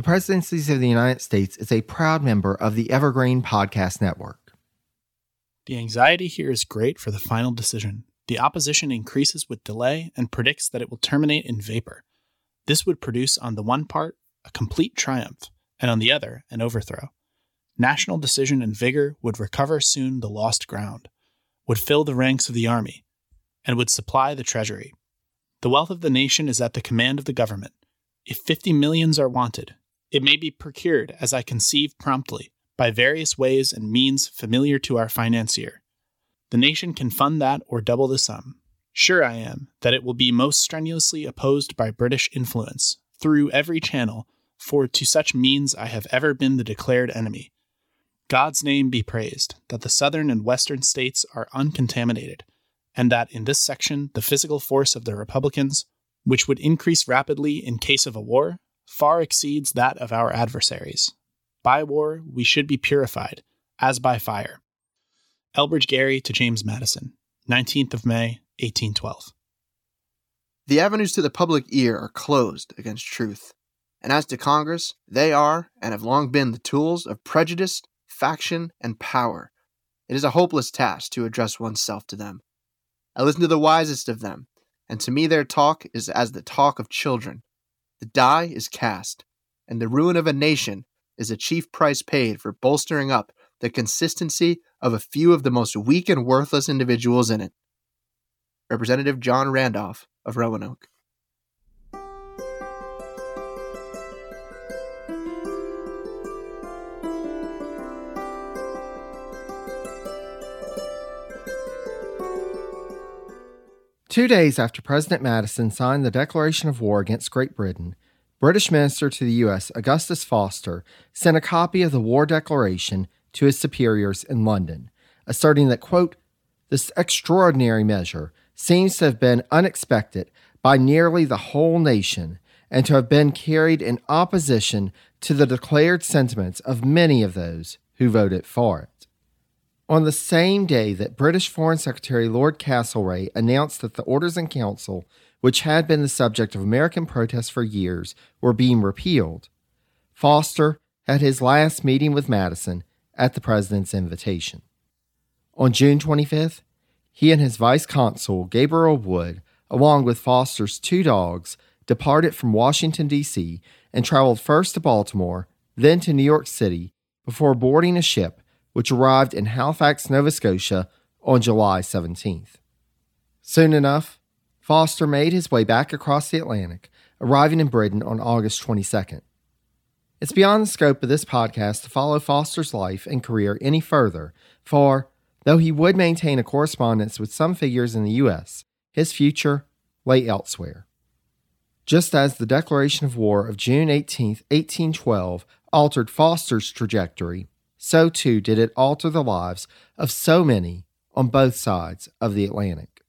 The Presidencies of the United States is a proud member of the Evergreen Podcast Network. The anxiety here is great for the final decision. The opposition increases with delay and predicts that it will terminate in vapor. This would produce, on the one part, a complete triumph, and on the other, an overthrow. National decision and vigor would recover soon the lost ground, would fill the ranks of the army, and would supply the treasury. The wealth of the nation is at the command of the government. If fifty millions are wanted, it may be procured, as I conceive promptly, by various ways and means familiar to our financier. The nation can fund that or double the sum. Sure I am that it will be most strenuously opposed by British influence, through every channel, for to such means I have ever been the declared enemy. God's name be praised that the southern and western states are uncontaminated, and that in this section the physical force of the Republicans, which would increase rapidly in case of a war, far exceeds that of our adversaries. By war we should be purified, as by fire. Elbridge Gerry to James Madison, 19th of May, 1812. The avenues to the public ear are closed against truth, and as to Congress, they are and have long been the tools of prejudice, faction, and power. It is a hopeless task to address oneself to them. I listen to the wisest of them, and to me their talk is as the talk of children. The die is cast, and the ruin of a nation is a chief price paid for bolstering up the consistency of a few of the most weak and worthless individuals in it. Representative John Randolph of Roanoke. Two days after President Madison signed the declaration of war against Great Britain, British Minister to the U.S. Augustus Foster sent a copy of the war declaration to his superiors in London, asserting that, quote, this extraordinary measure seems to have been unexpected by nearly the whole nation and to have been carried in opposition to the declared sentiments of many of those who voted for it. On the same day that British Foreign Secretary Lord Castlereagh announced that the Orders in Council, which had been the subject of American protests for years, were being repealed, Foster had his last meeting with Madison at the president's invitation. On June 25th, he and his vice consul, Gabriel Wood, along with Foster's two dogs, departed from Washington, D.C., and traveled first to Baltimore, then to New York City, before boarding a ship which arrived in Halifax, Nova Scotia on July 17th. Soon enough, Foster made his way back across the Atlantic, arriving in Britain on August 22nd. It's beyond the scope of this podcast to follow Foster's life and career any further, for, though he would maintain a correspondence with some figures in the U.S., his future lay elsewhere. Just as the declaration of war of June 18, 1812, altered Foster's trajectory, so too did it alter the lives of so many on both sides of the Atlantic.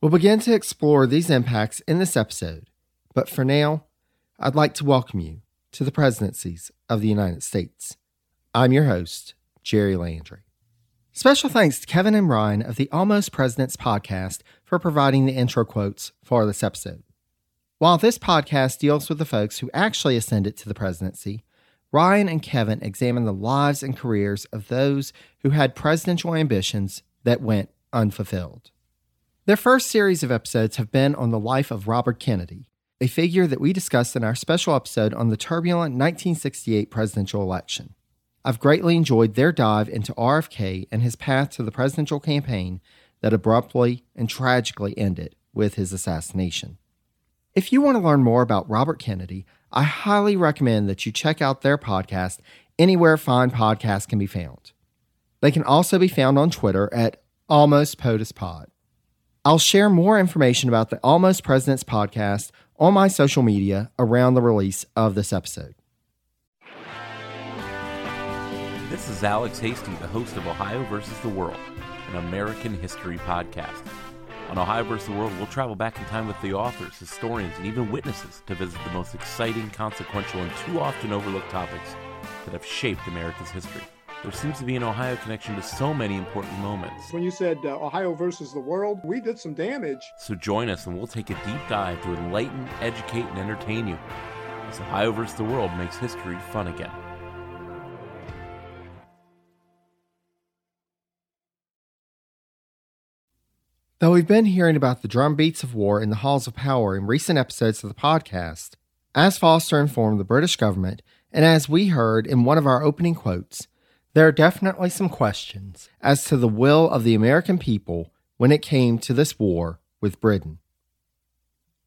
We'll begin to explore these impacts in this episode, but for now, I'd like to welcome you to the presidencies of the United States. I'm your host, Jerry Landry. Special thanks to Kevin and Ryan of the Almost Presidents podcast for providing the intro quotes for this episode. While this podcast deals with the folks who actually ascended to the presidency, Ryan and Kevin examine the lives and careers of those who had presidential ambitions that went unfulfilled. Their first series of episodes have been on the life of Robert Kennedy, a figure that we discussed in our special episode on the turbulent 1968 presidential election. I've greatly enjoyed their dive into RFK and his path to the presidential campaign that abruptly and tragically ended with his assassination. If you want to learn more about Robert Kennedy, I highly recommend that you check out their podcast anywhere fine podcasts can be found. They can also be found on Twitter at Almost POTUS Pod. I'll share more information about the Almost Presidents podcast on my social media around the release of this episode. This is Alex Hasty, the host of Ohio versus the World, an American history podcast. On Ohio vs. the World, we'll travel back in time with the authors, historians, and even witnesses to visit the most exciting, consequential, and too often overlooked topics that have shaped America's history. There seems to be an Ohio connection to so many important moments. When you said uh, Ohio versus the world, we did some damage. So join us and we'll take a deep dive to enlighten, educate, and entertain you. as Ohio vs. the World makes history fun again. Though we've been hearing about the drumbeats of war in the halls of power in recent episodes of the podcast, as Foster informed the British government, and as we heard in one of our opening quotes, there are definitely some questions as to the will of the American people when it came to this war with Britain.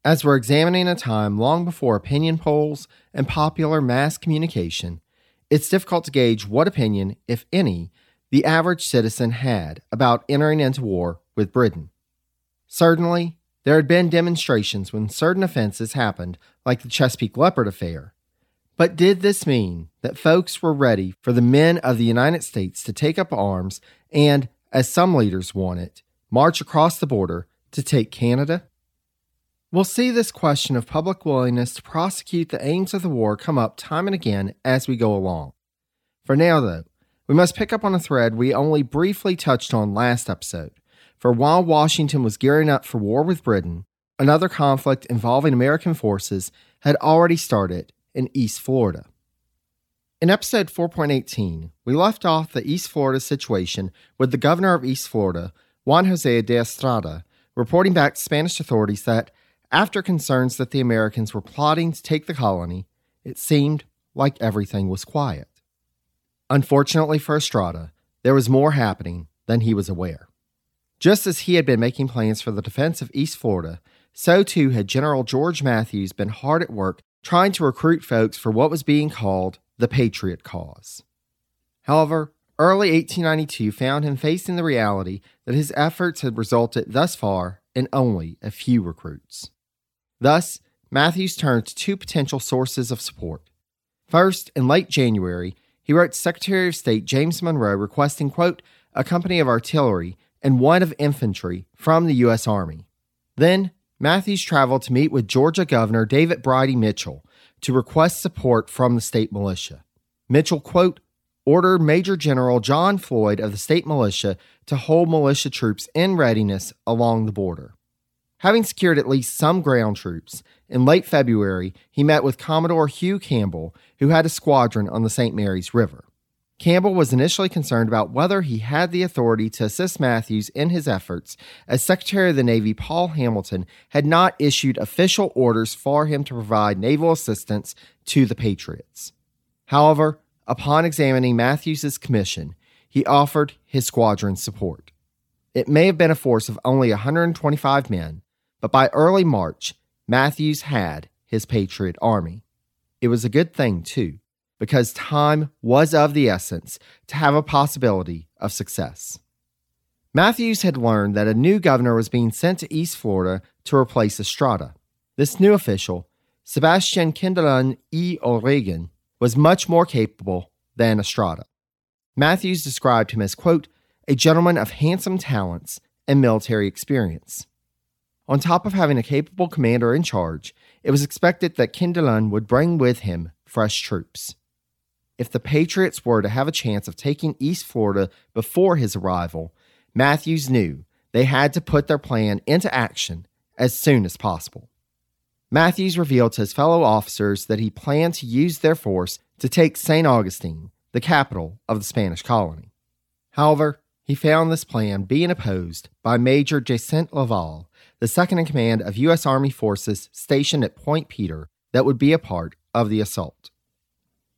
As we're examining a time long before opinion polls and popular mass communication, it's difficult to gauge what opinion, if any, the average citizen had about entering into war with Britain. Certainly, there had been demonstrations when certain offenses happened, like the Chesapeake Leopard affair. But did this mean that folks were ready for the men of the United States to take up arms and, as some leaders want it, march across the border to take Canada? We'll see this question of public willingness to prosecute the aims of the war come up time and again as we go along. For now, though, we must pick up on a thread we only briefly touched on last episode for while Washington was gearing up for war with Britain, another conflict involving American forces had already started in East Florida. In episode 4.18, we left off the East Florida situation with the governor of East Florida, Juan Jose de Estrada, reporting back to Spanish authorities that, after concerns that the Americans were plotting to take the colony, it seemed like everything was quiet. Unfortunately for Estrada, there was more happening than he was aware. Just as he had been making plans for the defense of East Florida, so too had General George Matthews been hard at work trying to recruit folks for what was being called the Patriot Cause. However, early 1892 found him facing the reality that his efforts had resulted thus far in only a few recruits. Thus, Matthews turned to two potential sources of support. First, in late January, he wrote Secretary of State James Monroe requesting, quote, a company of artillery and one of infantry from the U.S. Army. Then, Matthews traveled to meet with Georgia Governor David Brydie Mitchell to request support from the state militia. Mitchell, quote, ordered Major General John Floyd of the state militia to hold militia troops in readiness along the border. Having secured at least some ground troops, in late February he met with Commodore Hugh Campbell, who had a squadron on the St. Mary's River. Campbell was initially concerned about whether he had the authority to assist Matthews in his efforts, as Secretary of the Navy Paul Hamilton had not issued official orders for him to provide naval assistance to the Patriots. However, upon examining Matthews's commission, he offered his squadron support. It may have been a force of only 125 men, but by early March, Matthews had his Patriot Army. It was a good thing, too because time was of the essence to have a possibility of success. Matthews had learned that a new governor was being sent to East Florida to replace Estrada. This new official, Sebastian Kindleun E. O'Regan, was much more capable than Estrada. Matthews described him as, quote, a gentleman of handsome talents and military experience. On top of having a capable commander in charge, it was expected that Kindleun would bring with him fresh troops if the Patriots were to have a chance of taking East Florida before his arrival, Matthews knew they had to put their plan into action as soon as possible. Matthews revealed to his fellow officers that he planned to use their force to take St. Augustine, the capital of the Spanish colony. However, he found this plan being opposed by Major Jacint Laval, the second in command of U.S. Army forces stationed at Point Peter that would be a part of the assault.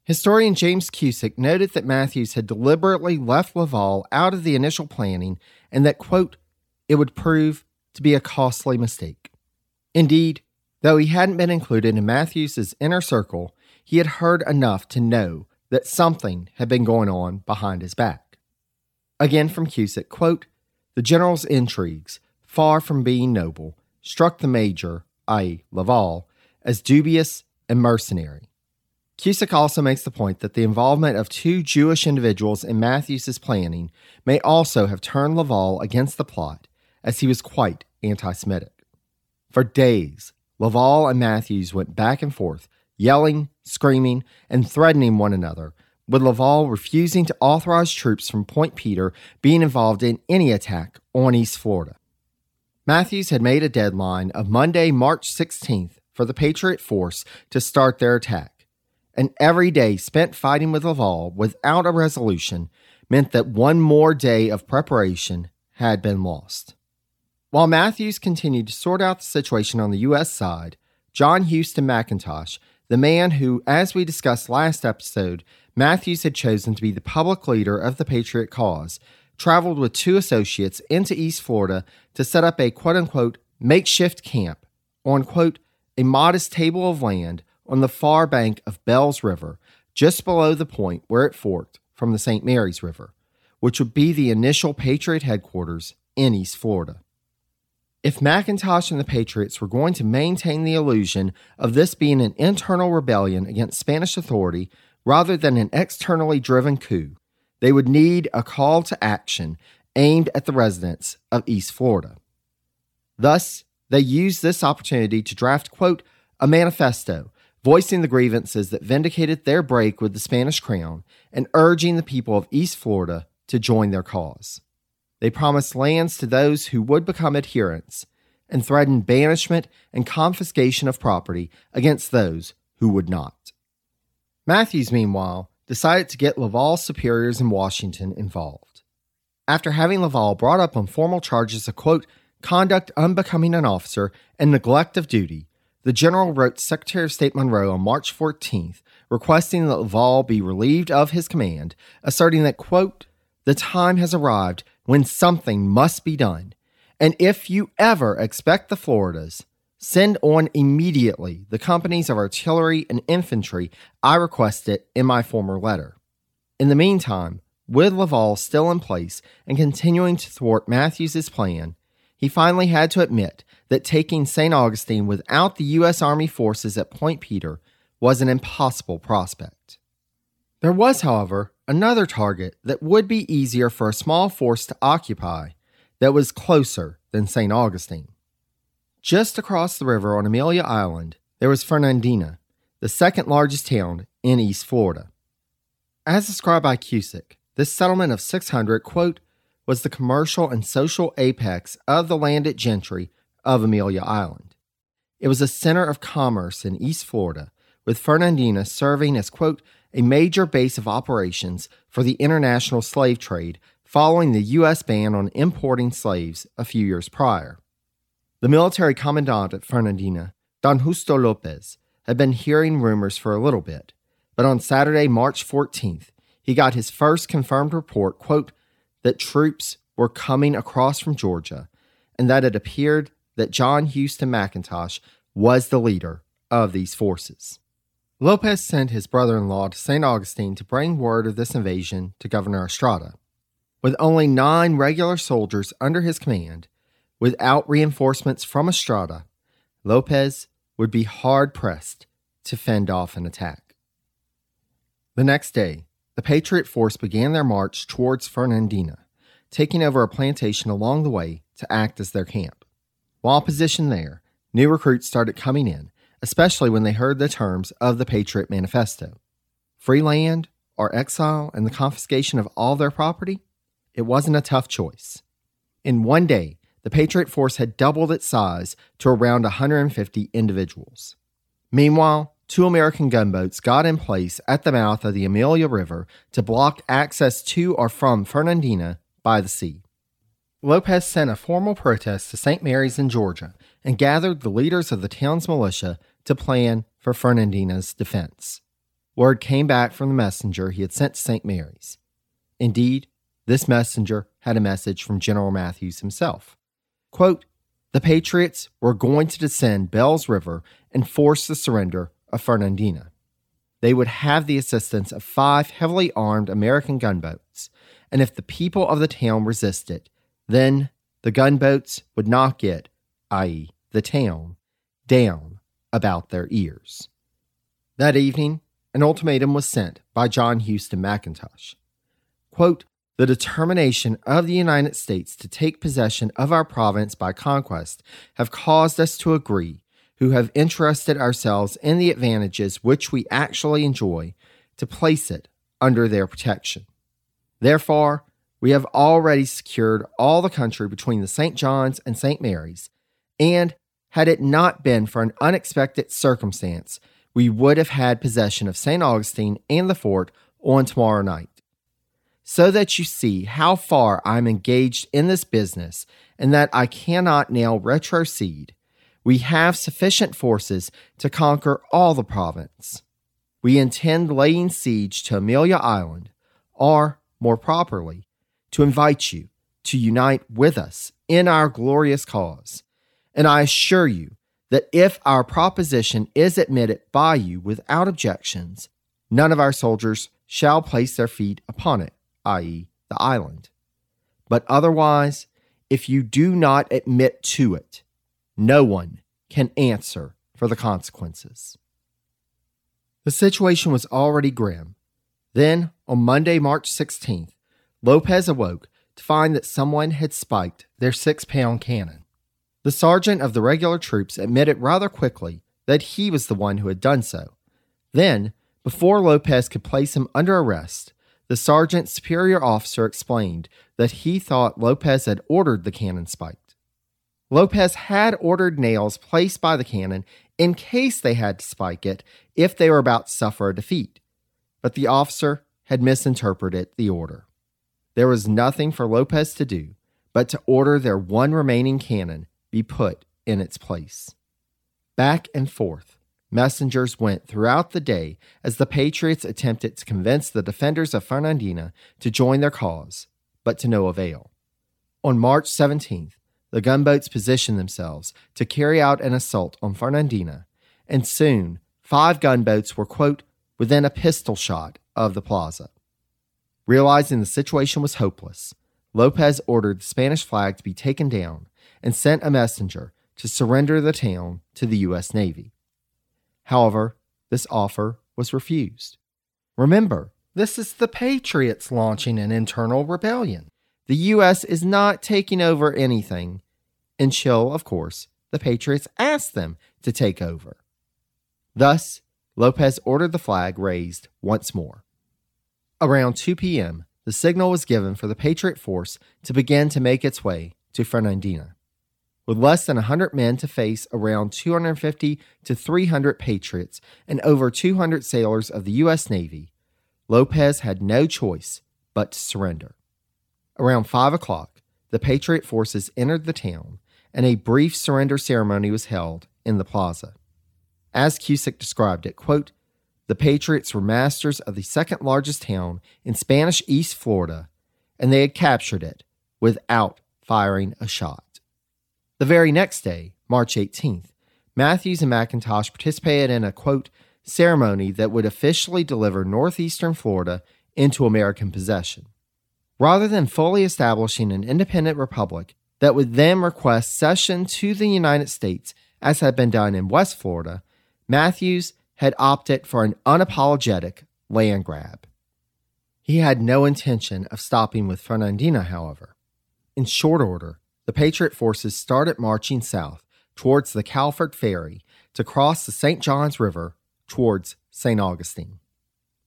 Historian James Cusick noted that Matthews had deliberately left Laval out of the initial planning and that, quote, it would prove to be a costly mistake. Indeed, though he hadn't been included in Matthews's inner circle, he had heard enough to know that something had been going on behind his back. Again from Cusick, quote, the general's intrigues, far from being noble, struck the major, i.e., Laval, as dubious and mercenary. Cusick also makes the point that the involvement of two Jewish individuals in Matthews's planning may also have turned Laval against the plot, as he was quite anti Semitic. For days, Laval and Matthews went back and forth, yelling, screaming, and threatening one another, with Laval refusing to authorize troops from Point Peter being involved in any attack on East Florida. Matthews had made a deadline of Monday, March 16th for the Patriot force to start their attack. And every day spent fighting with Laval without a resolution meant that one more day of preparation had been lost. While Matthews continued to sort out the situation on the U.S. side, John Houston McIntosh, the man who, as we discussed last episode, Matthews had chosen to be the public leader of the Patriot cause, traveled with two associates into East Florida to set up a quote unquote makeshift camp on quote a modest table of land on the far bank of Bells River, just below the point where it forked from the St. Mary's River, which would be the initial Patriot headquarters in East Florida. If McIntosh and the Patriots were going to maintain the illusion of this being an internal rebellion against Spanish authority rather than an externally driven coup, they would need a call to action aimed at the residents of East Florida. Thus, they used this opportunity to draft, quote, a manifesto voicing the grievances that vindicated their break with the Spanish crown and urging the people of East Florida to join their cause. They promised lands to those who would become adherents and threatened banishment and confiscation of property against those who would not. Matthews, meanwhile, decided to get Laval's superiors in Washington involved. After having Laval brought up on formal charges of, quote, conduct unbecoming an officer and neglect of duty, the general wrote Secretary of State Monroe on March 14th requesting that Laval be relieved of his command, asserting that, quote, the time has arrived when something must be done. And if you ever expect the Floridas, send on immediately the companies of artillery and infantry I requested in my former letter. In the meantime, with Laval still in place and continuing to thwart Matthews's plan, he finally had to admit that taking St. Augustine without the U.S. Army forces at Point Peter was an impossible prospect. There was, however, another target that would be easier for a small force to occupy that was closer than St. Augustine. Just across the river on Amelia Island, there was Fernandina, the second largest town in East Florida. As described by Cusick, this settlement of 600, quote, was the commercial and social apex of the landed gentry of Amelia Island. It was a center of commerce in East Florida, with Fernandina serving as, quote, a major base of operations for the international slave trade following the U.S. ban on importing slaves a few years prior. The military commandant at Fernandina, Don Justo Lopez, had been hearing rumors for a little bit, but on Saturday, March 14th, he got his first confirmed report, quote, that troops were coming across from Georgia and that it appeared that John Houston McIntosh was the leader of these forces. Lopez sent his brother in law to St. Augustine to bring word of this invasion to Governor Estrada. With only nine regular soldiers under his command, without reinforcements from Estrada, Lopez would be hard pressed to fend off an attack. The next day, the Patriot force began their march towards Fernandina, taking over a plantation along the way to act as their camp. While positioned there, new recruits started coming in, especially when they heard the terms of the Patriot Manifesto free land or exile and the confiscation of all their property. It wasn't a tough choice. In one day, the Patriot force had doubled its size to around 150 individuals. Meanwhile, two American gunboats got in place at the mouth of the Amelia River to block access to or from Fernandina by the sea. Lopez sent a formal protest to St. Mary's in Georgia and gathered the leaders of the town's militia to plan for Fernandina's defense. Word came back from the messenger he had sent to St. Mary's. Indeed, this messenger had a message from General Matthews himself. Quote, the Patriots were going to descend Bells River and force the surrender of Fernandina. They would have the assistance of five heavily armed American gunboats, and if the people of the town resisted, then the gunboats would knock it, i.e., the town, down about their ears. That evening, an ultimatum was sent by John Houston McIntosh. Quote, the determination of the United States to take possession of our province by conquest have caused us to agree who have interested ourselves in the advantages which we actually enjoy to place it under their protection. Therefore, we have already secured all the country between the St. John's and St. Mary's, and had it not been for an unexpected circumstance, we would have had possession of St. Augustine and the fort on tomorrow night. So that you see how far I'm engaged in this business and that I cannot now retrocede, we have sufficient forces to conquer all the province. We intend laying siege to Amelia Island, or, more properly, to invite you to unite with us in our glorious cause. And I assure you that if our proposition is admitted by you without objections, none of our soldiers shall place their feet upon it, i.e., the island. But otherwise, if you do not admit to it, no one can answer for the consequences. The situation was already grim. Then, on Monday, March 16th, Lopez awoke to find that someone had spiked their six pound cannon. The sergeant of the regular troops admitted rather quickly that he was the one who had done so. Then, before Lopez could place him under arrest, the sergeant's superior officer explained that he thought Lopez had ordered the cannon spiked. Lopez had ordered nails placed by the cannon in case they had to spike it if they were about to suffer a defeat, but the officer had misinterpreted the order. There was nothing for Lopez to do but to order their one remaining cannon be put in its place. Back and forth, messengers went throughout the day as the Patriots attempted to convince the defenders of Fernandina to join their cause, but to no avail. On March 17th, the gunboats positioned themselves to carry out an assault on Fernandina, and soon five gunboats were, quote, within a pistol shot of the plaza. Realizing the situation was hopeless, Lopez ordered the Spanish flag to be taken down and sent a messenger to surrender the town to the U.S. Navy. However, this offer was refused. Remember, this is the Patriots launching an internal rebellion. The U.S. is not taking over anything until, of course, the Patriots ask them to take over. Thus, Lopez ordered the flag raised once more. Around 2 p.m., the signal was given for the Patriot force to begin to make its way to Fernandina. With less than 100 men to face around 250 to 300 Patriots and over 200 sailors of the U.S. Navy, Lopez had no choice but to surrender. Around 5 o'clock, the Patriot forces entered the town, and a brief surrender ceremony was held in the plaza. As Cusick described it, quote, the Patriots were masters of the second largest town in Spanish East Florida, and they had captured it without firing a shot. The very next day, March 18th, Matthews and McIntosh participated in a quote, ceremony that would officially deliver northeastern Florida into American possession. Rather than fully establishing an independent republic that would then request cession to the United States, as had been done in West Florida, Matthews had opted for an unapologetic land grab. He had no intention of stopping with Fernandina, however. In short order, the Patriot forces started marching south towards the Cowford Ferry to cross the St. Johns River towards St. Augustine.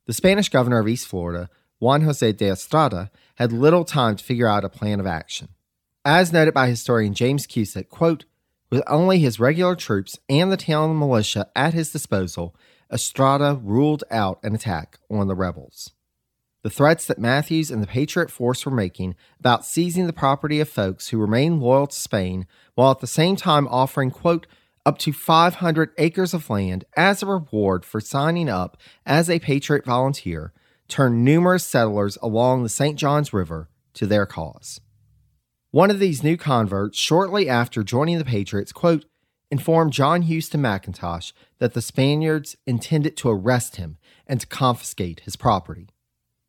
The Spanish governor of East Florida, Juan Jose de Estrada, had little time to figure out a plan of action. As noted by historian James Cusick, quote, with only his regular troops and the town militia at his disposal, Estrada ruled out an attack on the rebels. The threats that Matthews and the Patriot force were making about seizing the property of folks who remained loyal to Spain, while at the same time offering, quote, up to 500 acres of land as a reward for signing up as a Patriot volunteer, turned numerous settlers along the St. Johns River to their cause. One of these new converts, shortly after joining the Patriots, quote, informed John Houston McIntosh that the Spaniards intended to arrest him and to confiscate his property.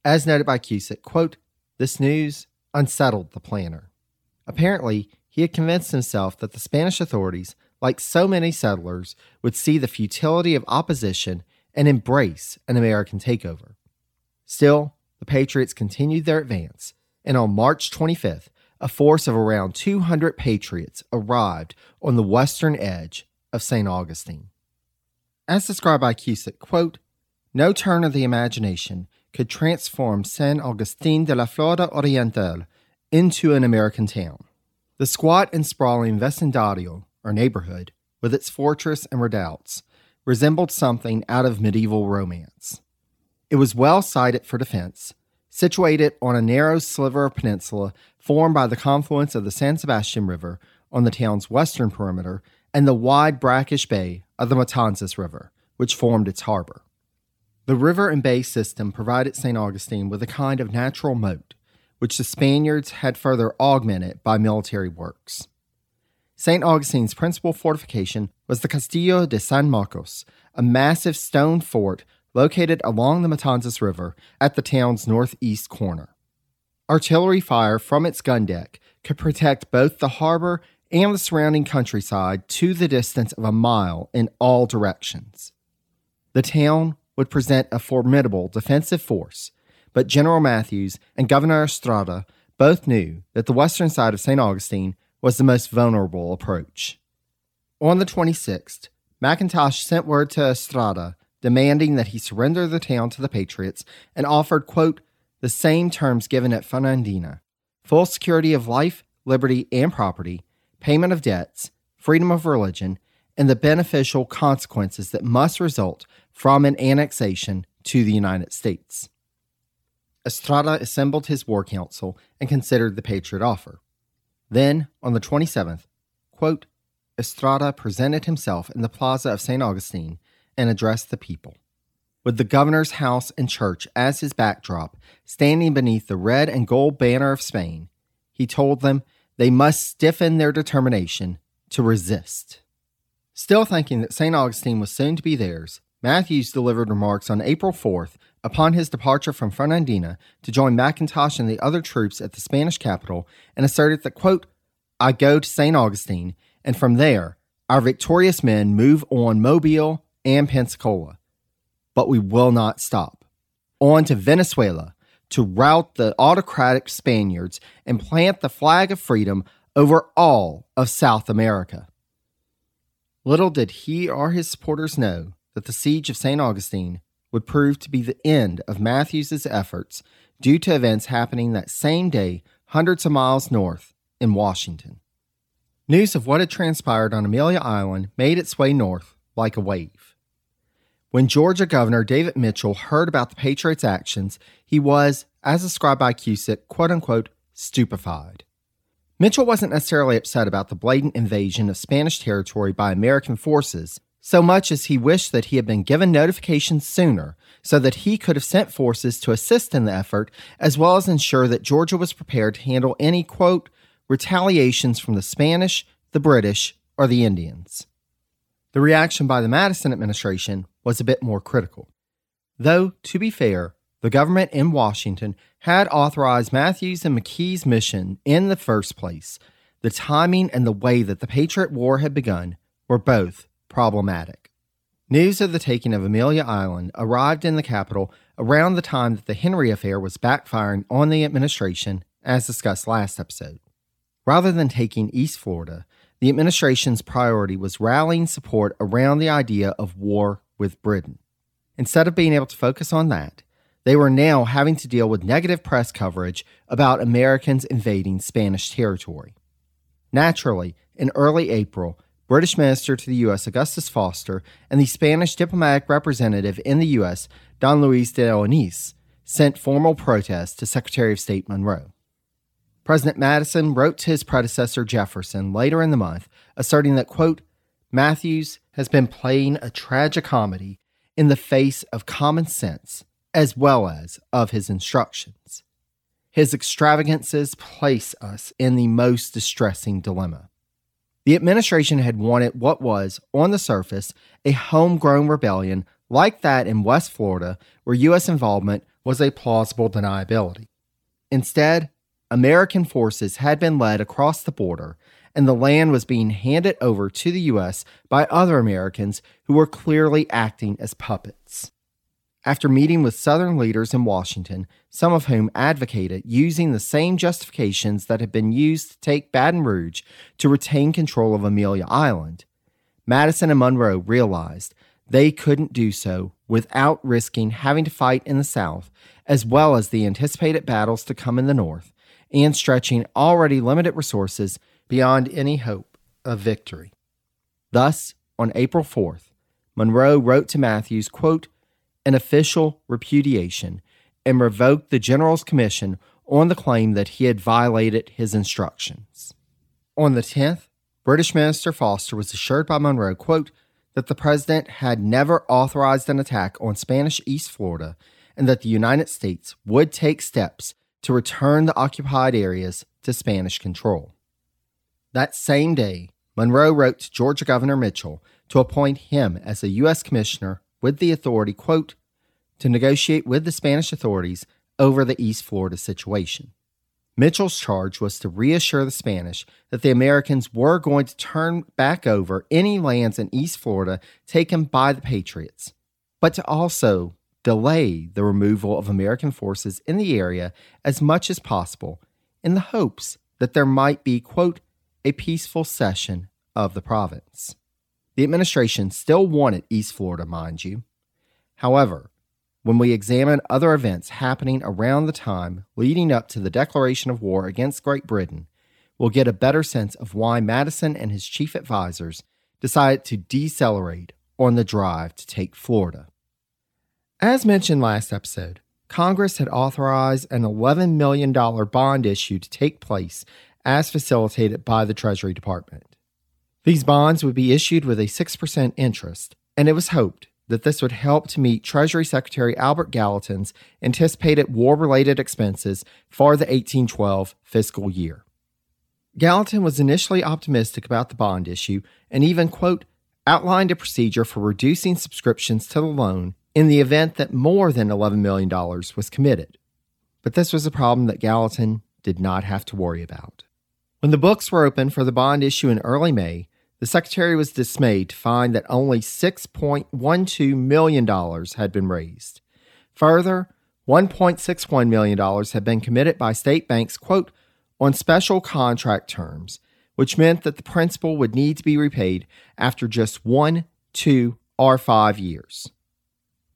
As noted by Cusick, quote, this news unsettled the planner. Apparently, he had convinced himself that the Spanish authorities, like so many settlers, would see the futility of opposition and embrace an American takeover. Still, the Patriots continued their advance, and on March 25th, a force of around 200 patriots arrived on the western edge of St. Augustine. As described by Cusick, quote, no turn of the imagination could transform San Augustin de la Florida Oriental into an American town. The squat and sprawling vecindario, or neighborhood, with its fortress and redoubts, resembled something out of medieval romance. It was well sited for defense, situated on a narrow sliver of peninsula formed by the confluence of the San Sebastian River on the town's western perimeter and the wide brackish bay of the Matanzas River, which formed its harbor. The river and bay system provided St. Augustine with a kind of natural moat, which the Spaniards had further augmented by military works. St. Augustine's principal fortification was the Castillo de San Marcos, a massive stone fort located along the Matanzas River at the town's northeast corner. Artillery fire from its gun deck could protect both the harbor and the surrounding countryside to the distance of a mile in all directions. The town would present a formidable defensive force, but General Matthews and Governor Estrada both knew that the western side of St. Augustine was the most vulnerable approach. On the 26th, McIntosh sent word to Estrada demanding that he surrender the town to the Patriots and offered, quote, the same terms given at Fernandina full security of life, liberty, and property, payment of debts, freedom of religion, and the beneficial consequences that must result from an annexation to the United States. Estrada assembled his war council and considered the Patriot offer. Then, on the 27th, quote, Estrada presented himself in the plaza of St. Augustine and addressed the people. With the governor's house and church as his backdrop, standing beneath the red and gold banner of Spain, he told them they must stiffen their determination to resist. Still thinking that St. Augustine was soon to be theirs, Matthews delivered remarks on April 4th upon his departure from Fernandina to join McIntosh and the other troops at the Spanish capital and asserted that, quote, I go to St. Augustine, and from there, our victorious men move on Mobile and Pensacola. But we will not stop. On to Venezuela to rout the autocratic Spaniards and plant the flag of freedom over all of South America. Little did he or his supporters know that the siege of St. Augustine would prove to be the end of Matthews's efforts due to events happening that same day hundreds of miles north in Washington. News of what had transpired on Amelia Island made its way north like a wave. When Georgia Governor David Mitchell heard about the Patriots' actions, he was, as described by Cusick, quote unquote, stupefied. Mitchell wasn't necessarily upset about the blatant invasion of Spanish territory by American forces so much as he wished that he had been given notification sooner so that he could have sent forces to assist in the effort as well as ensure that Georgia was prepared to handle any, quote, retaliations from the Spanish, the British, or the Indians. The reaction by the Madison administration was a bit more critical. Though, to be fair, the government in Washington had authorized Matthews and McKee's mission in the first place, the timing and the way that the Patriot War had begun were both problematic. News of the taking of Amelia Island arrived in the capital around the time that the Henry affair was backfiring on the administration, as discussed last episode. Rather than taking East Florida, the administration's priority was rallying support around the idea of war with Britain. Instead of being able to focus on that, they were now having to deal with negative press coverage about Americans invading Spanish territory. Naturally, in early April, British Minister to the U.S. Augustus Foster, and the Spanish diplomatic representative in the U.S., Don Luis de Onís, sent formal protests to Secretary of State Monroe. President Madison wrote to his predecessor Jefferson later in the month, asserting that, quote, Matthews has been playing a tragicomedy in the face of common sense as well as of his instructions. His extravagances place us in the most distressing dilemma. The administration had wanted what was, on the surface, a homegrown rebellion like that in West Florida, where U.S. involvement was a plausible deniability. Instead, American forces had been led across the border, and the land was being handed over to the U.S. by other Americans who were clearly acting as puppets after meeting with Southern leaders in Washington, some of whom advocated using the same justifications that had been used to take Baton Rouge to retain control of Amelia Island, Madison and Monroe realized they couldn't do so without risking having to fight in the South, as well as the anticipated battles to come in the North, and stretching already limited resources beyond any hope of victory. Thus, on April 4th, Monroe wrote to Matthews, quote, an official repudiation and revoked the general's commission on the claim that he had violated his instructions. On the 10th, British Minister Foster was assured by Monroe, quote, that the president had never authorized an attack on Spanish East Florida and that the United States would take steps to return the occupied areas to Spanish control. That same day, Monroe wrote to Georgia Governor Mitchell to appoint him as a U.S. Commissioner with the authority, quote, to negotiate with the Spanish authorities over the East Florida situation. Mitchell's charge was to reassure the Spanish that the Americans were going to turn back over any lands in East Florida taken by the Patriots, but to also delay the removal of American forces in the area as much as possible in the hopes that there might be, quote, a peaceful cession of the province. The administration still wanted East Florida, mind you. However, when we examine other events happening around the time leading up to the declaration of war against Great Britain, we'll get a better sense of why Madison and his chief advisors decided to decelerate on the drive to take Florida. As mentioned last episode, Congress had authorized an $11 million bond issue to take place as facilitated by the Treasury Department. These bonds would be issued with a 6% interest, and it was hoped that this would help to meet Treasury Secretary Albert Gallatin's anticipated war related expenses for the 1812 fiscal year. Gallatin was initially optimistic about the bond issue and even, quote, outlined a procedure for reducing subscriptions to the loan in the event that more than $11 million was committed. But this was a problem that Gallatin did not have to worry about. When the books were open for the bond issue in early May, the Secretary was dismayed to find that only $6.12 million had been raised. Further, $1.61 million had been committed by state banks, quote, on special contract terms, which meant that the principal would need to be repaid after just one, two, or five years.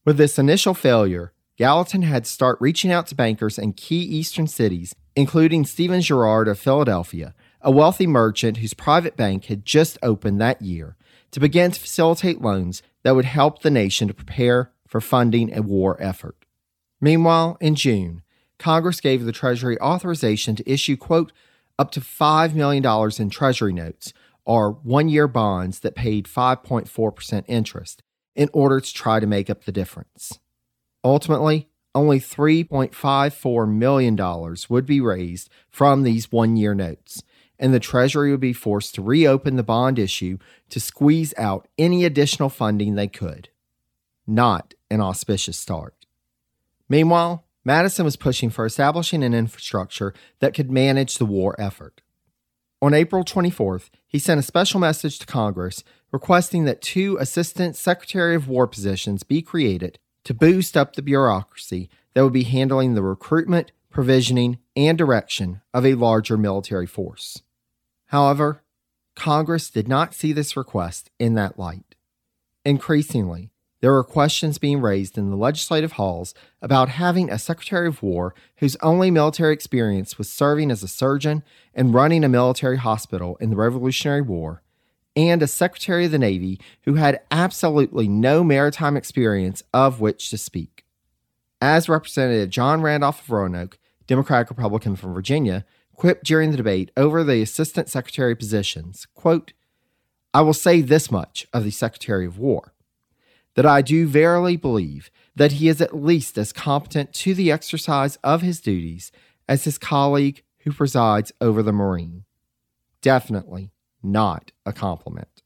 With this initial failure, Gallatin had to start reaching out to bankers in key eastern cities, including Stephen Girard of Philadelphia, a wealthy merchant whose private bank had just opened that year, to begin to facilitate loans that would help the nation to prepare for funding a war effort. Meanwhile, in June, Congress gave the Treasury authorization to issue, quote, up to $5 million in Treasury notes, or one year bonds that paid 5.4% interest, in order to try to make up the difference. Ultimately, only $3.54 million would be raised from these one year notes, and the Treasury would be forced to reopen the bond issue to squeeze out any additional funding they could. Not an auspicious start. Meanwhile, Madison was pushing for establishing an infrastructure that could manage the war effort. On April 24th, he sent a special message to Congress requesting that two Assistant Secretary of War positions be created to boost up the bureaucracy that would be handling the recruitment, provisioning, and direction of a larger military force. However, Congress did not see this request in that light. Increasingly, there were questions being raised in the legislative halls about having a Secretary of War whose only military experience was serving as a surgeon and running a military hospital in the Revolutionary War, and a Secretary of the Navy who had absolutely no maritime experience of which to speak. As Representative John Randolph of Roanoke, Democratic Republican from Virginia, quipped during the debate over the assistant secretary positions, quote, I will say this much of the Secretary of War that I do verily believe that he is at least as competent to the exercise of his duties as his colleague who presides over the Marine. Definitely not a compliment.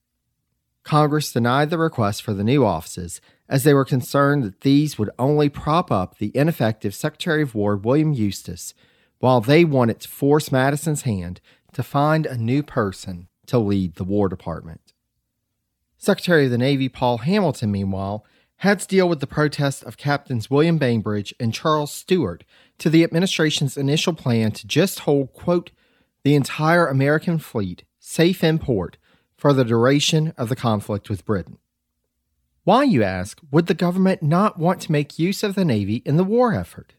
Congress denied the request for the new offices as they were concerned that these would only prop up the ineffective Secretary of War William Eustis while they wanted to force Madison's hand to find a new person to lead the War Department. Secretary of the Navy Paul Hamilton, meanwhile, had to deal with the protest of Captains William Bainbridge and Charles Stewart to the administration's initial plan to just hold, quote, the entire American fleet safe in port for the duration of the conflict with Britain. Why, you ask, would the government not want to make use of the Navy in the war effort?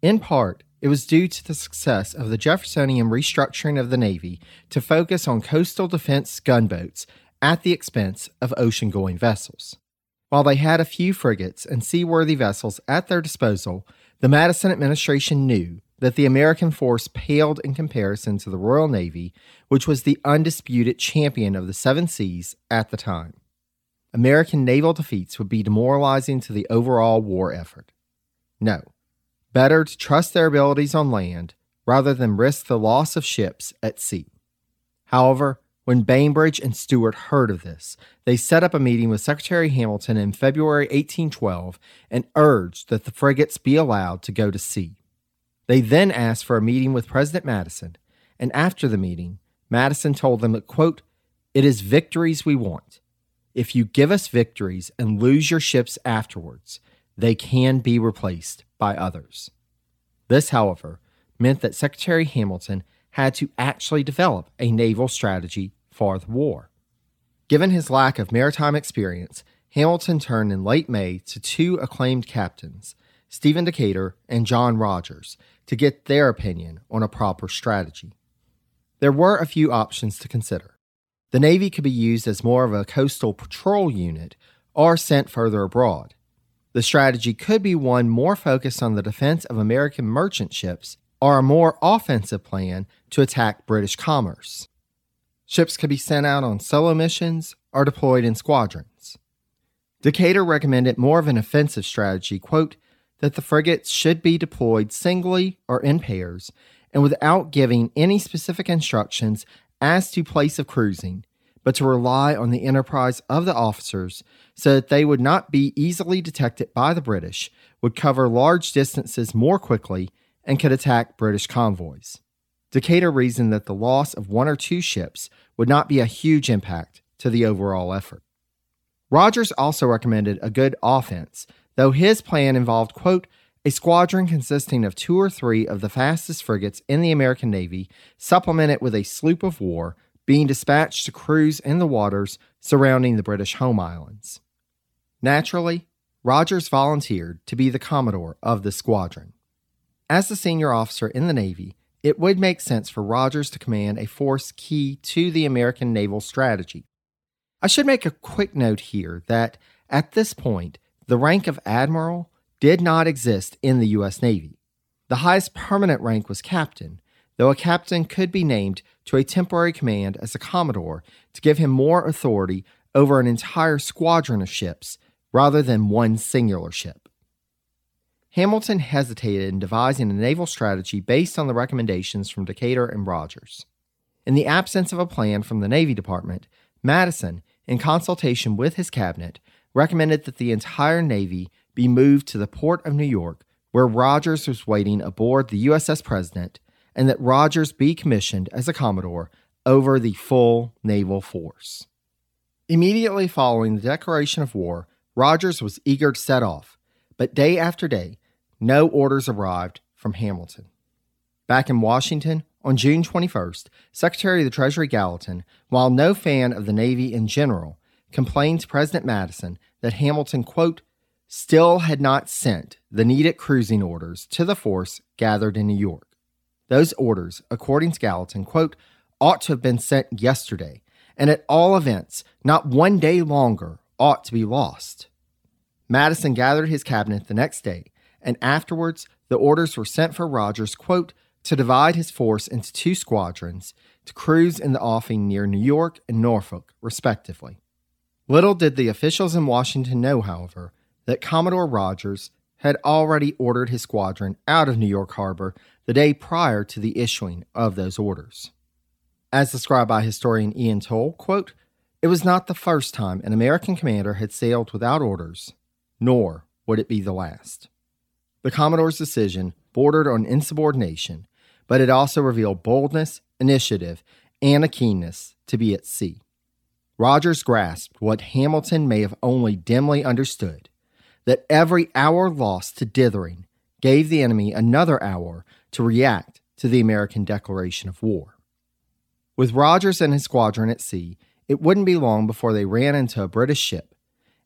In part, it was due to the success of the Jeffersonian restructuring of the Navy to focus on coastal defense gunboats at the expense of ocean going vessels. While they had a few frigates and seaworthy vessels at their disposal, the Madison administration knew that the American force paled in comparison to the Royal Navy, which was the undisputed champion of the seven seas at the time. American naval defeats would be demoralizing to the overall war effort. No, better to trust their abilities on land rather than risk the loss of ships at sea. However, when Bainbridge and Stewart heard of this, they set up a meeting with Secretary Hamilton in February 1812 and urged that the frigates be allowed to go to sea. They then asked for a meeting with President Madison, and after the meeting, Madison told them that, quote, It is victories we want. If you give us victories and lose your ships afterwards, they can be replaced by others. This, however, meant that Secretary Hamilton had to actually develop a naval strategy for the war. Given his lack of maritime experience, Hamilton turned in late May to two acclaimed captains, Stephen Decatur and John Rodgers, to get their opinion on a proper strategy. There were a few options to consider. The Navy could be used as more of a coastal patrol unit or sent further abroad. The strategy could be one more focused on the defense of American merchant ships or a more offensive plan to attack British commerce. Ships could be sent out on solo missions or deployed in squadrons. Decatur recommended more of an offensive strategy, quote, that the frigates should be deployed singly or in pairs and without giving any specific instructions as to place of cruising, but to rely on the enterprise of the officers so that they would not be easily detected by the British, would cover large distances more quickly, and could attack British convoys. Decatur reasoned that the loss of one or two ships would not be a huge impact to the overall effort. Rodgers also recommended a good offense, though his plan involved, quote, a squadron consisting of two or three of the fastest frigates in the American Navy, supplemented with a sloop of war, being dispatched to cruise in the waters surrounding the British home islands. Naturally, Rodgers volunteered to be the commodore of the squadron. As the senior officer in the Navy, it would make sense for Rodgers to command a force key to the American naval strategy. I should make a quick note here that at this point, the rank of admiral did not exist in the U.S. Navy. The highest permanent rank was captain, though a captain could be named to a temporary command as a commodore to give him more authority over an entire squadron of ships rather than one singular ship. Hamilton hesitated in devising a naval strategy based on the recommendations from Decatur and Rodgers. In the absence of a plan from the Navy Department, Madison, in consultation with his cabinet, recommended that the entire Navy be moved to the port of New York, where Rodgers was waiting aboard the USS President, and that Rodgers be commissioned as a Commodore over the full naval force. Immediately following the declaration of war, Rodgers was eager to set off, but day after day, no orders arrived from Hamilton. Back in Washington, on June 21st, Secretary of the Treasury Gallatin, while no fan of the Navy in general, complained to President Madison that Hamilton, quote, still had not sent the needed cruising orders to the force gathered in New York. Those orders, according to Gallatin, quote, ought to have been sent yesterday, and at all events, not one day longer ought to be lost. Madison gathered his cabinet the next day and afterwards the orders were sent for Rodgers, quote, to divide his force into two squadrons to cruise in the offing near New York and Norfolk, respectively. Little did the officials in Washington know, however, that Commodore Rodgers had already ordered his squadron out of New York Harbor the day prior to the issuing of those orders. As described by historian Ian Toll, quote, it was not the first time an American commander had sailed without orders, nor would it be the last. The Commodore's decision bordered on insubordination, but it also revealed boldness, initiative, and a keenness to be at sea. Rodgers grasped what Hamilton may have only dimly understood that every hour lost to dithering gave the enemy another hour to react to the American declaration of war. With Rodgers and his squadron at sea, it wouldn't be long before they ran into a British ship,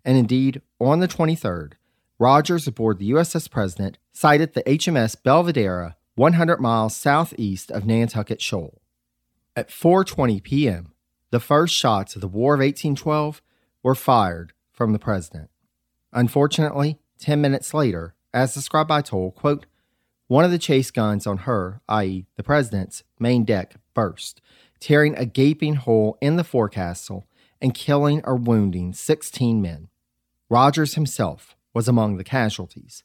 and indeed, on the 23rd, Rodgers aboard the USS President sighted the HMS Belvidera 100 miles southeast of Nantucket Shoal. At 4:20 p.m., the first shots of the War of 1812 were fired from the president. Unfortunately, 10 minutes later, as described by Toll, quote, one of the chase guns on her, i.e., the president's, main deck burst, tearing a gaping hole in the forecastle and killing or wounding 16 men. Rodgers himself was among the casualties.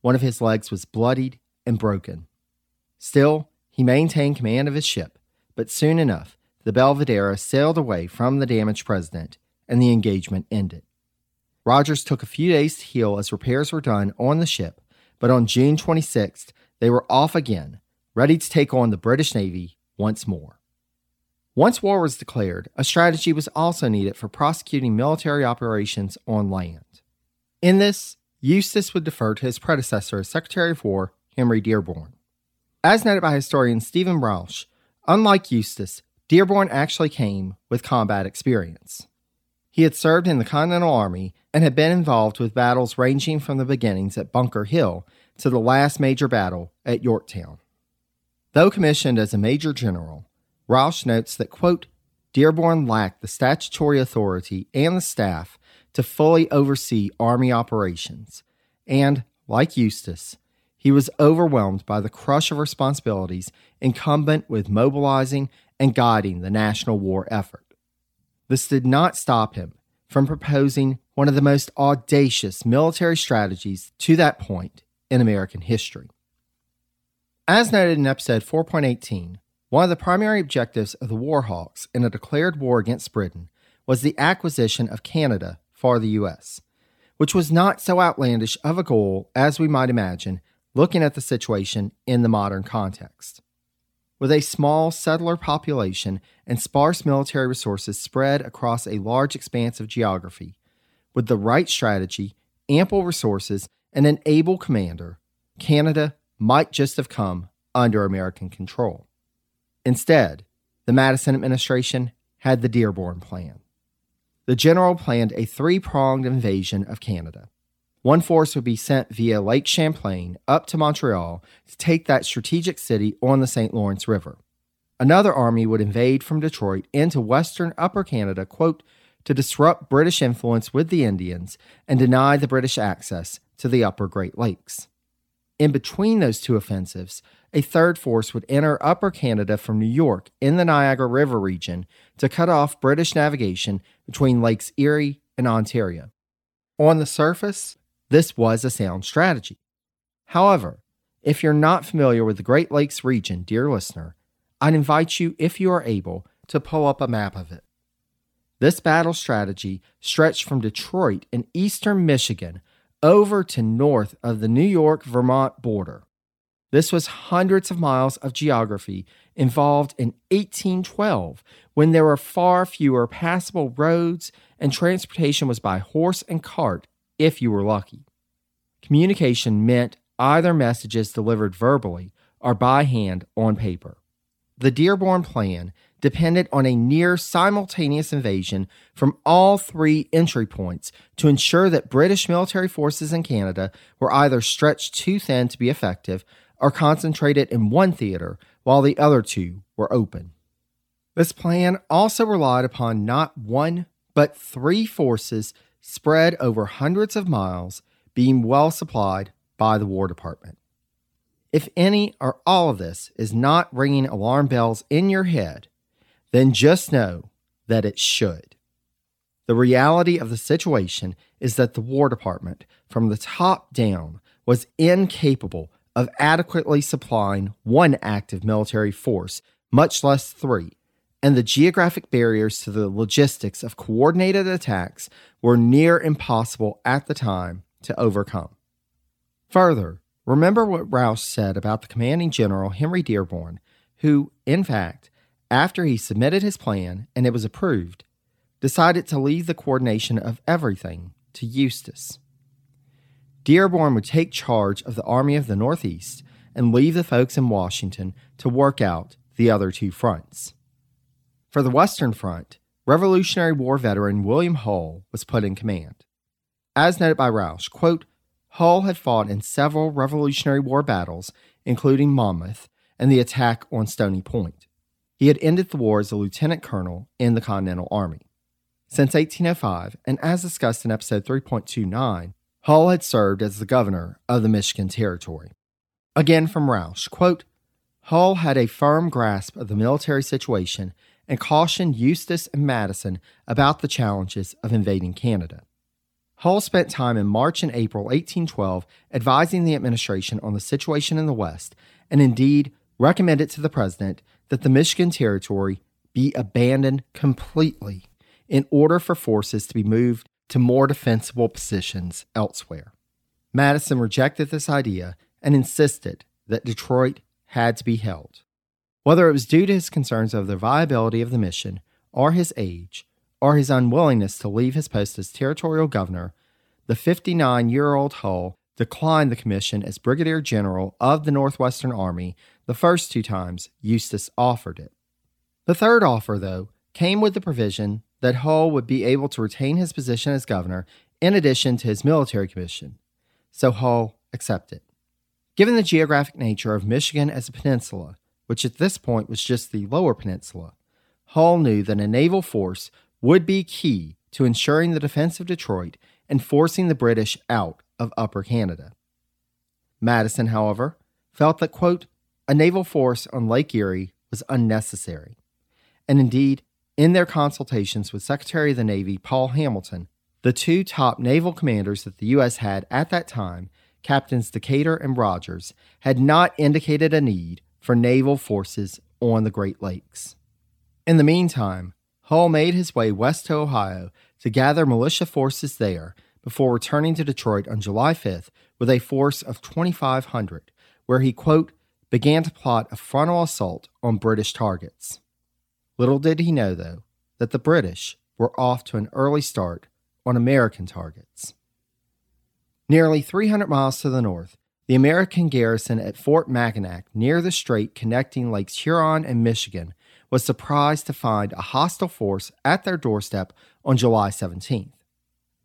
One of his legs was bloodied and broken. Still, he maintained command of his ship, but soon enough, the Belvidera sailed away from the damaged president and the engagement ended. Rodgers took a few days to heal as repairs were done on the ship, but on June 26th, they were off again, ready to take on the British Navy once more. Once war was declared, a strategy was also needed for prosecuting military operations on land. In this, Eustis would defer to his predecessor as Secretary of War, Henry Dearborn. As noted by historian Stephen Rausch, unlike Eustis, Dearborn actually came with combat experience. He had served in the Continental Army and had been involved with battles ranging from the beginnings at Bunker Hill to the last major battle at Yorktown. Though commissioned as a major general, Rausch notes that, quote, Dearborn lacked the statutory authority and the staff to fully oversee Army operations, and, like Eustis, he was overwhelmed by the crush of responsibilities incumbent with mobilizing and guiding the national war effort. This did not stop him from proposing one of the most audacious military strategies to that point in American history. As noted in episode 4.18, one of the primary objectives of the Warhawks in a declared war against Britain was the acquisition of Canada for the U.S., which was not so outlandish of a goal as we might imagine looking at the situation in the modern context. With a small settler population and sparse military resources spread across a large expanse of geography, with the right strategy, ample resources, and an able commander, Canada might just have come under American control. Instead, the Madison administration had the Dearborn Plan. The general planned a three pronged invasion of Canada. One force would be sent via Lake Champlain up to Montreal to take that strategic city on the St. Lawrence River. Another army would invade from Detroit into western Upper Canada, quote, to disrupt British influence with the Indians and deny the British access to the upper Great Lakes. In between those two offensives, a third force would enter Upper Canada from New York in the Niagara River region to cut off British navigation between Lakes Erie and Ontario. On the surface, this was a sound strategy. However, if you're not familiar with the Great Lakes region, dear listener, I'd invite you, if you are able, to pull up a map of it. This battle strategy stretched from Detroit in eastern Michigan over to north of the New York Vermont border. This was hundreds of miles of geography involved in 1812 when there were far fewer passable roads and transportation was by horse and cart if you were lucky. Communication meant either messages delivered verbally or by hand on paper. The Dearborn Plan depended on a near simultaneous invasion from all three entry points to ensure that British military forces in Canada were either stretched too thin to be effective or concentrated in one theater while the other two were open. This plan also relied upon not one, but three forces spread over hundreds of miles, being well supplied by the War Department. If any or all of this is not ringing alarm bells in your head, then just know that it should. The reality of the situation is that the War Department, from the top down, was incapable of adequately supplying one active military force, much less three, and the geographic barriers to the logistics of coordinated attacks were near impossible at the time to overcome. Further, remember what Rausch said about the commanding general Henry Dearborn, who, in fact, after he submitted his plan and it was approved, decided to leave the coordination of everything to Eustis. Dearborn would take charge of the Army of the Northeast and leave the folks in Washington to work out the other two fronts. For the Western Front, Revolutionary War veteran William Hull was put in command. As noted by Rausch, quote, Hull had fought in several Revolutionary War battles, including Monmouth and the attack on Stony Point. he had ended the war as a lieutenant colonel in the Continental Army. Since 1805, and as discussed in episode 3.29, Hull had served as the governor of the Michigan Territory. Again from Rausch, quote, Hull had a firm grasp of the military situation and cautioned Eustis and Madison about the challenges of invading Canada. Hull spent time in March and April 1812 advising the administration on the situation in the West and indeed recommended to the president that the Michigan Territory be abandoned completely in order for forces to be moved to more defensible positions elsewhere. Madison rejected this idea and insisted that Detroit had to be held. Whether it was due to his concerns over the viability of the mission, or his age, or his unwillingness to leave his post as territorial governor, the 59 year old Hull declined the commission as Brigadier General of the Northwestern Army the first two times Eustis offered it. The third offer, though, came with the provision that Hull would be able to retain his position as governor in addition to his military commission, so Hull accepted. Given the geographic nature of Michigan as a peninsula, which at this point was just the lower peninsula, Hull knew that a naval force would be key to ensuring the defense of Detroit and forcing the British out of Upper Canada. Madison, however, felt that, quote, a naval force on Lake Erie was unnecessary. And indeed, in their consultations with Secretary of the Navy Paul Hamilton, the two top naval commanders that the U.S. had at that time Captains Decatur and Rodgers, had not indicated a need for naval forces on the Great Lakes. In the meantime, Hull made his way west to Ohio to gather militia forces there before returning to Detroit on July 5th with a force of 2,500, where he, quote, began to plot a frontal assault on British targets. Little did he know, though, that the British were off to an early start on American targets. Nearly 300 miles to the north, the American garrison at Fort Mackinac, near the strait connecting Lakes Huron and Michigan, was surprised to find a hostile force at their doorstep on July 17th.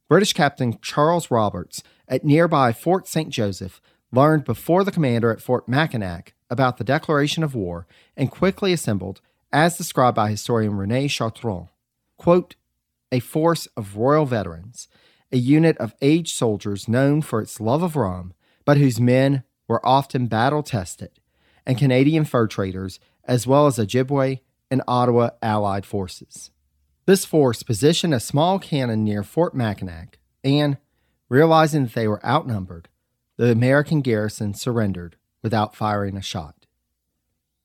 British Captain Charles Roberts at nearby Fort St. Joseph learned before the commander at Fort Mackinac about the declaration of war and quickly assembled, as described by historian Rene Chartrand, quote, a force of royal veterans a unit of aged soldiers known for its love of rum, but whose men were often battle tested, and Canadian fur traders, as well as Ojibwe and Ottawa allied forces. This force positioned a small cannon near Fort Mackinac, and, realizing that they were outnumbered, the American garrison surrendered without firing a shot.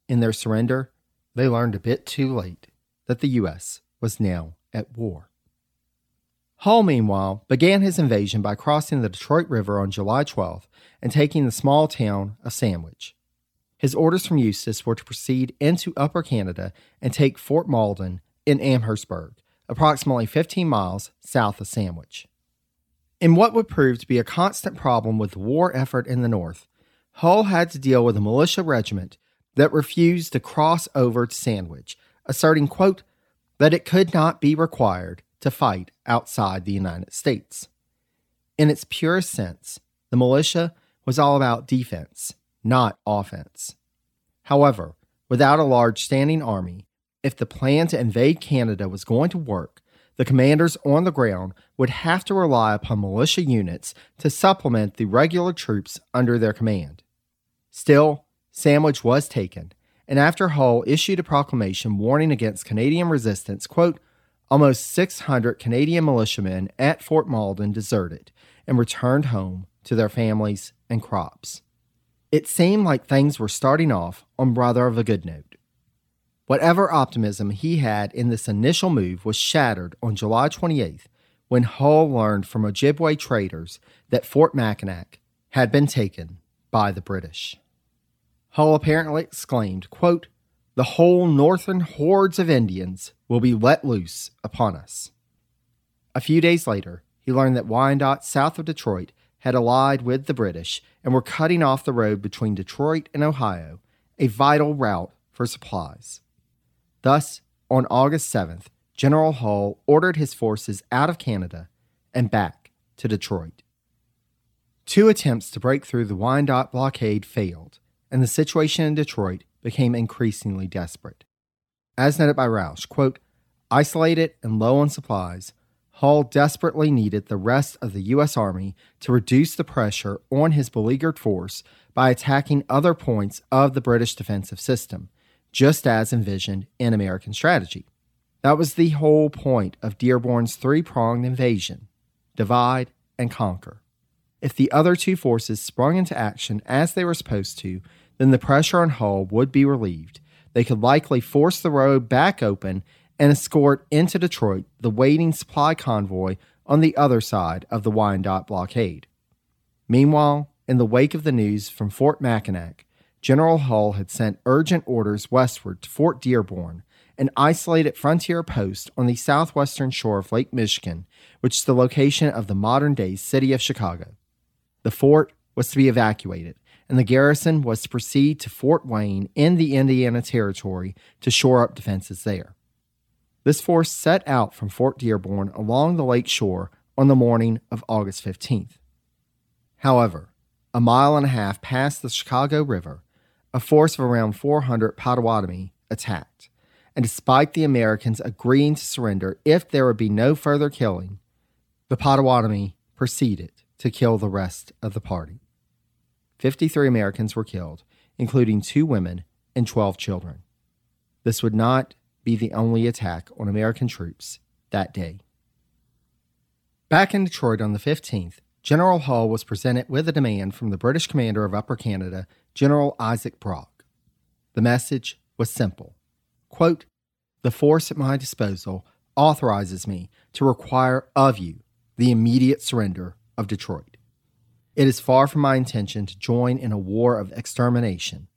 In their surrender, they learned a bit too late that the U.S. was now at war. Hull, meanwhile, began his invasion by crossing the Detroit River on July 12th and taking the small town of Sandwich. His orders from Eustis were to proceed into Upper Canada and take Fort Malden in Amherstburg, approximately 15 miles south of Sandwich. In what would prove to be a constant problem with the war effort in the North, Hull had to deal with a militia regiment that refused to cross over to Sandwich, asserting, quote, that it could not be required to fight outside the United States. In its purest sense, the militia was all about defense, not offense. However, without a large standing army, if the plan to invade Canada was going to work, the commanders on the ground would have to rely upon militia units to supplement the regular troops under their command. Still, Sandwich was taken, and after Hull issued a proclamation warning against Canadian resistance, quote, almost 600 Canadian militiamen at Fort Malden deserted and returned home to their families and crops. It seemed like things were starting off on rather of a good note. Whatever optimism he had in this initial move was shattered on July 28th when Hull learned from Ojibwe traders that Fort Mackinac had been taken by the British. Hull apparently exclaimed, quote, the whole northern hordes of Indians will be let loose upon us. A few days later, he learned that Wyandotte, south of Detroit, had allied with the British and were cutting off the road between Detroit and Ohio, a vital route for supplies. Thus, on August 7th, General Hull ordered his forces out of Canada and back to Detroit. Two attempts to break through the Wyandotte blockade failed, and the situation in Detroit became increasingly desperate. As noted by Rausch, quote, isolated and low on supplies, Hull desperately needed the rest of the U.S. Army to reduce the pressure on his beleaguered force by attacking other points of the British defensive system, just as envisioned in American strategy. That was the whole point of Dearborn's three pronged invasion divide and conquer. If the other two forces sprung into action as they were supposed to, then the pressure on Hull would be relieved. They could likely force the road back open and escort into Detroit the waiting supply convoy on the other side of the Wyandotte blockade. Meanwhile, in the wake of the news from Fort Mackinac, General Hull had sent urgent orders westward to Fort Dearborn, an isolated frontier post on the southwestern shore of Lake Michigan, which is the location of the modern day city of Chicago. The fort was to be evacuated, and the garrison was to proceed to Fort Wayne in the Indiana Territory to shore up defenses there. This force set out from Fort Dearborn along the lake shore on the morning of August 15th. However, a mile and a half past the Chicago River, a force of around 400 Potawatomi attacked, and despite the Americans agreeing to surrender if there would be no further killing, the Potawatomi proceeded to kill the rest of the party. 53 Americans were killed, including two women and 12 children. This would not be the only attack on American troops that day. Back in Detroit on the 15th, General Hull was presented with a demand from the British commander of Upper Canada, General Isaac Brock. The message was simple Quote, The force at my disposal authorizes me to require of you the immediate surrender of Detroit. It is far from my intention to join in a war of extermination,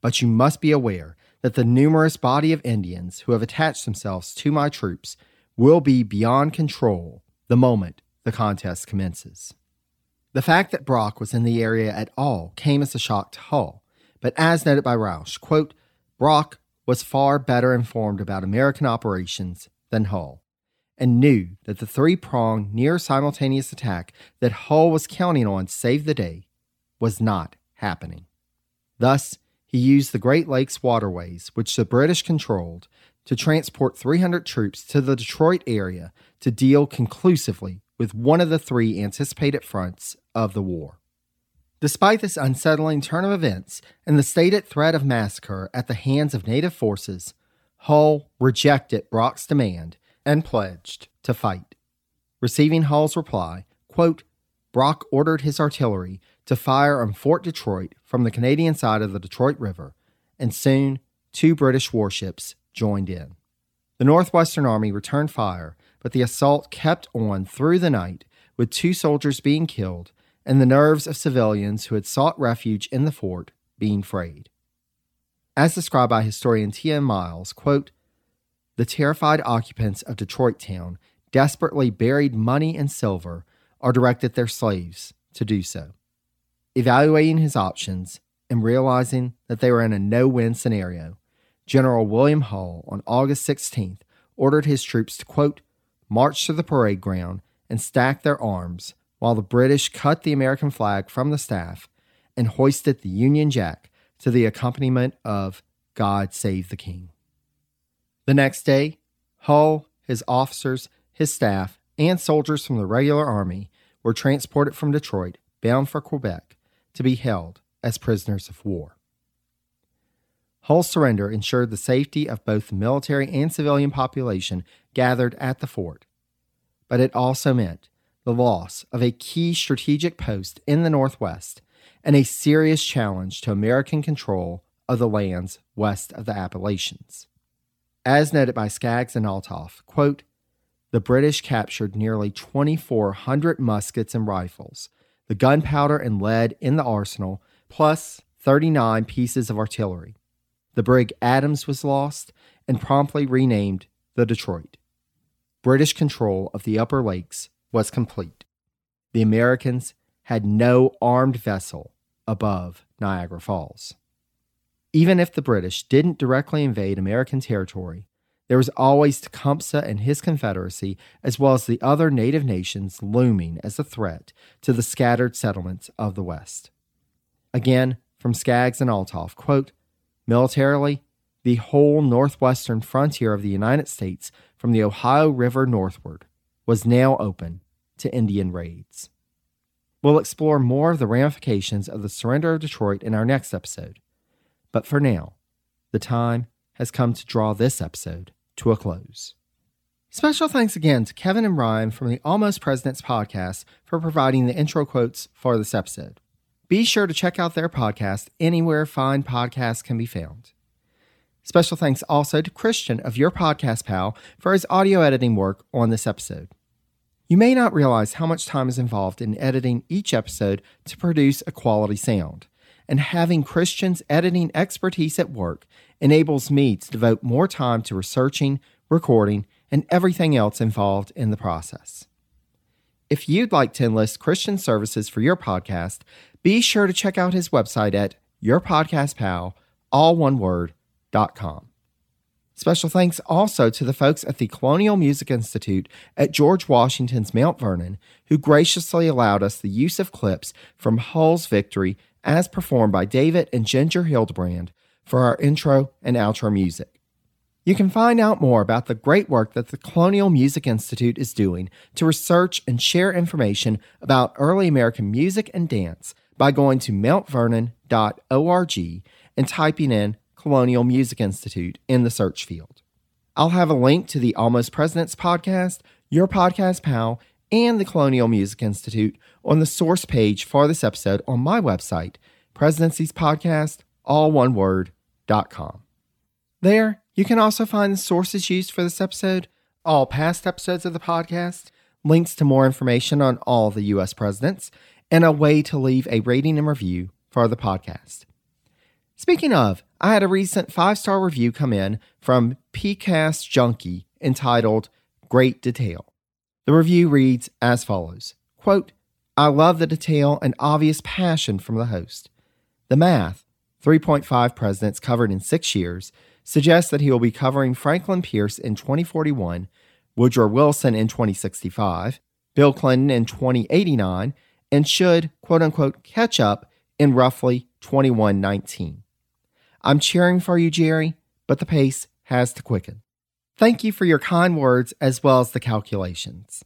but you must be aware that the numerous body of Indians who have attached themselves to my troops will be beyond control the moment the contest commences. The fact that Brock was in the area at all came as a shock to Hull, but as noted by Rausch, quote, Brock was far better informed about American operations than Hull, and knew that the three pronged near simultaneous attack that Hull was counting on save the day was not happening. Thus, he used the Great Lakes waterways, which the British controlled, to transport 300 troops to the Detroit area to deal conclusively with one of the three anticipated fronts of the war. Despite this unsettling turn of events and the stated threat of massacre at the hands of native forces, Hull rejected Brock's demand and pledged to fight. Receiving Hull's reply, quote, Brock ordered his artillery to fire on Fort Detroit from the Canadian side of the Detroit River, and soon two British warships joined in. The Northwestern Army returned fire, but the assault kept on through the night, with two soldiers being killed and the nerves of civilians who had sought refuge in the fort being frayed. As described by historian Tiya Miles, quote, the terrified occupants of Detroit town desperately buried money and silver or directed their slaves to do so evaluating his options and realizing that they were in a no win scenario, General William Hull on August 16th ordered his troops to, quote, march to the parade ground and stack their arms while the British cut the American flag from the staff and hoisted the Union Jack to the accompaniment of God Save the King. The next day, Hull, his officers, his staff, and soldiers from the regular army were transported from Detroit bound for Quebec to be held as prisoners of war. Hull's surrender ensured the safety of both the military and civilian population gathered at the fort, but it also meant the loss of a key strategic post in the Northwest and a serious challenge to American control of the lands west of the Appalachians. As noted by Skaggs and Altoff, quote, the British captured nearly 2,400 muskets and rifles, the gunpowder and lead in the arsenal, plus 39 pieces of artillery. The brig Adams was lost and promptly renamed the Detroit. British control of the Upper Lakes was complete. The Americans had no armed vessel above Niagara Falls. Even if the British didn't directly invade American territory, there was always Tecumseh and his confederacy, as well as the other native nations, looming as a threat to the scattered settlements of the West. Again, from Skaggs and Altoff, quote, Militarily, the whole northwestern frontier of the United States from the Ohio River northward was now open to Indian raids. We'll explore more of the ramifications of the surrender of Detroit in our next episode. But for now, the time has come to draw this episode to a close. Special thanks again to Kevin and Ryan from the Almost Presidents podcast for providing the intro quotes for this episode. Be sure to check out their podcast anywhere fine podcasts can be found. Special thanks also to Christian of Your Podcast Pal for his audio editing work on this episode. You may not realize how much time is involved in editing each episode to produce a quality sound, and having Christian's editing expertise at work enables me to devote more time to researching, recording, and everything else involved in the process. If you'd like to enlist Christian services for your podcast, be sure to check out his website at yourpodcastpal, all one word, com. Special thanks also to the folks at the Colonial Music Institute at George Washington's Mount Vernon, who graciously allowed us the use of clips from Hull's Victory as performed by David and Ginger Hildebrand for our intro and outro music. You can find out more about the great work that the Colonial Music Institute is doing to research and share information about early American music and dance by going to mountvernon.org and typing in Colonial Music Institute in the search field. I'll have a link to the Almost Presidents podcast, Your Podcast Pal, and the Colonial Music Institute on the source page for this episode on my website, Presidencies Podcast, all one word, dot com. There, you can also find the sources used for this episode, all past episodes of the podcast, links to more information on all the U.S. presidents, and a way to leave a rating and review for the podcast. Speaking of, I had a recent five star review come in from PCast Junkie entitled Great Detail. The review reads as follows quote, I love the detail and obvious passion from the host. The math, 3.5 presidents covered in six years, suggests that he will be covering Franklin Pierce in 2041, Woodrow Wilson in 2065, Bill Clinton in 2089, and should, quote unquote, catch up in roughly 2119. I'm cheering for you, Jerry, but the pace has to quicken. Thank you for your kind words as well as the calculations.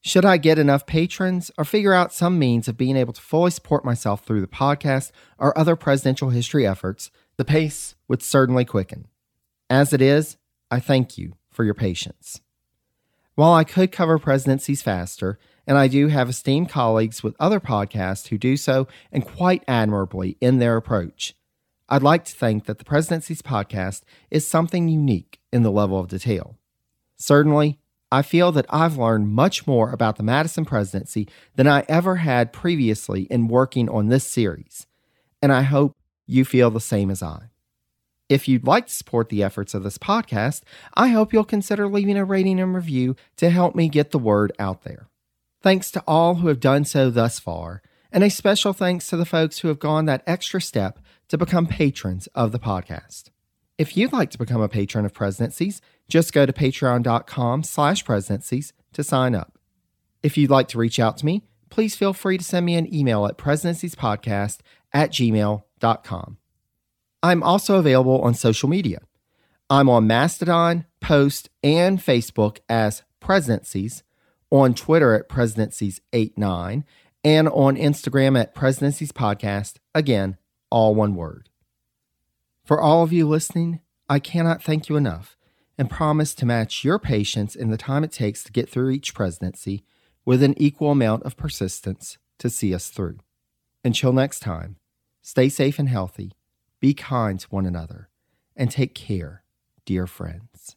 Should I get enough patrons or figure out some means of being able to fully support myself through the podcast or other presidential history efforts, the pace would certainly quicken. As it is, I thank you for your patience. While I could cover presidencies faster, and I do have esteemed colleagues with other podcasts who do so and quite admirably in their approach, I'd like to think that the Presidency's podcast is something unique in the level of detail. Certainly, I feel that I've learned much more about the Madison presidency than I ever had previously in working on this series, and I hope you feel the same as I. If you'd like to support the efforts of this podcast, I hope you'll consider leaving a rating and review to help me get the word out there. Thanks to all who have done so thus far, and a special thanks to the folks who have gone that extra step to become patrons of the podcast. If you'd like to become a patron of Presidencies, just go to patreon.com slash presidencies to sign up. If you'd like to reach out to me, please feel free to send me an email at presidenciespodcast at gmail.com. I'm also available on social media. I'm on Mastodon, Post, and Facebook as Presidencies, on Twitter at Presidencies89, and on Instagram at Presidencies Podcast, again, all one word. For all of you listening, I cannot thank you enough and promise to match your patience in the time it takes to get through each presidency with an equal amount of persistence to see us through. Until next time, stay safe and healthy, be kind to one another, and take care, dear friends.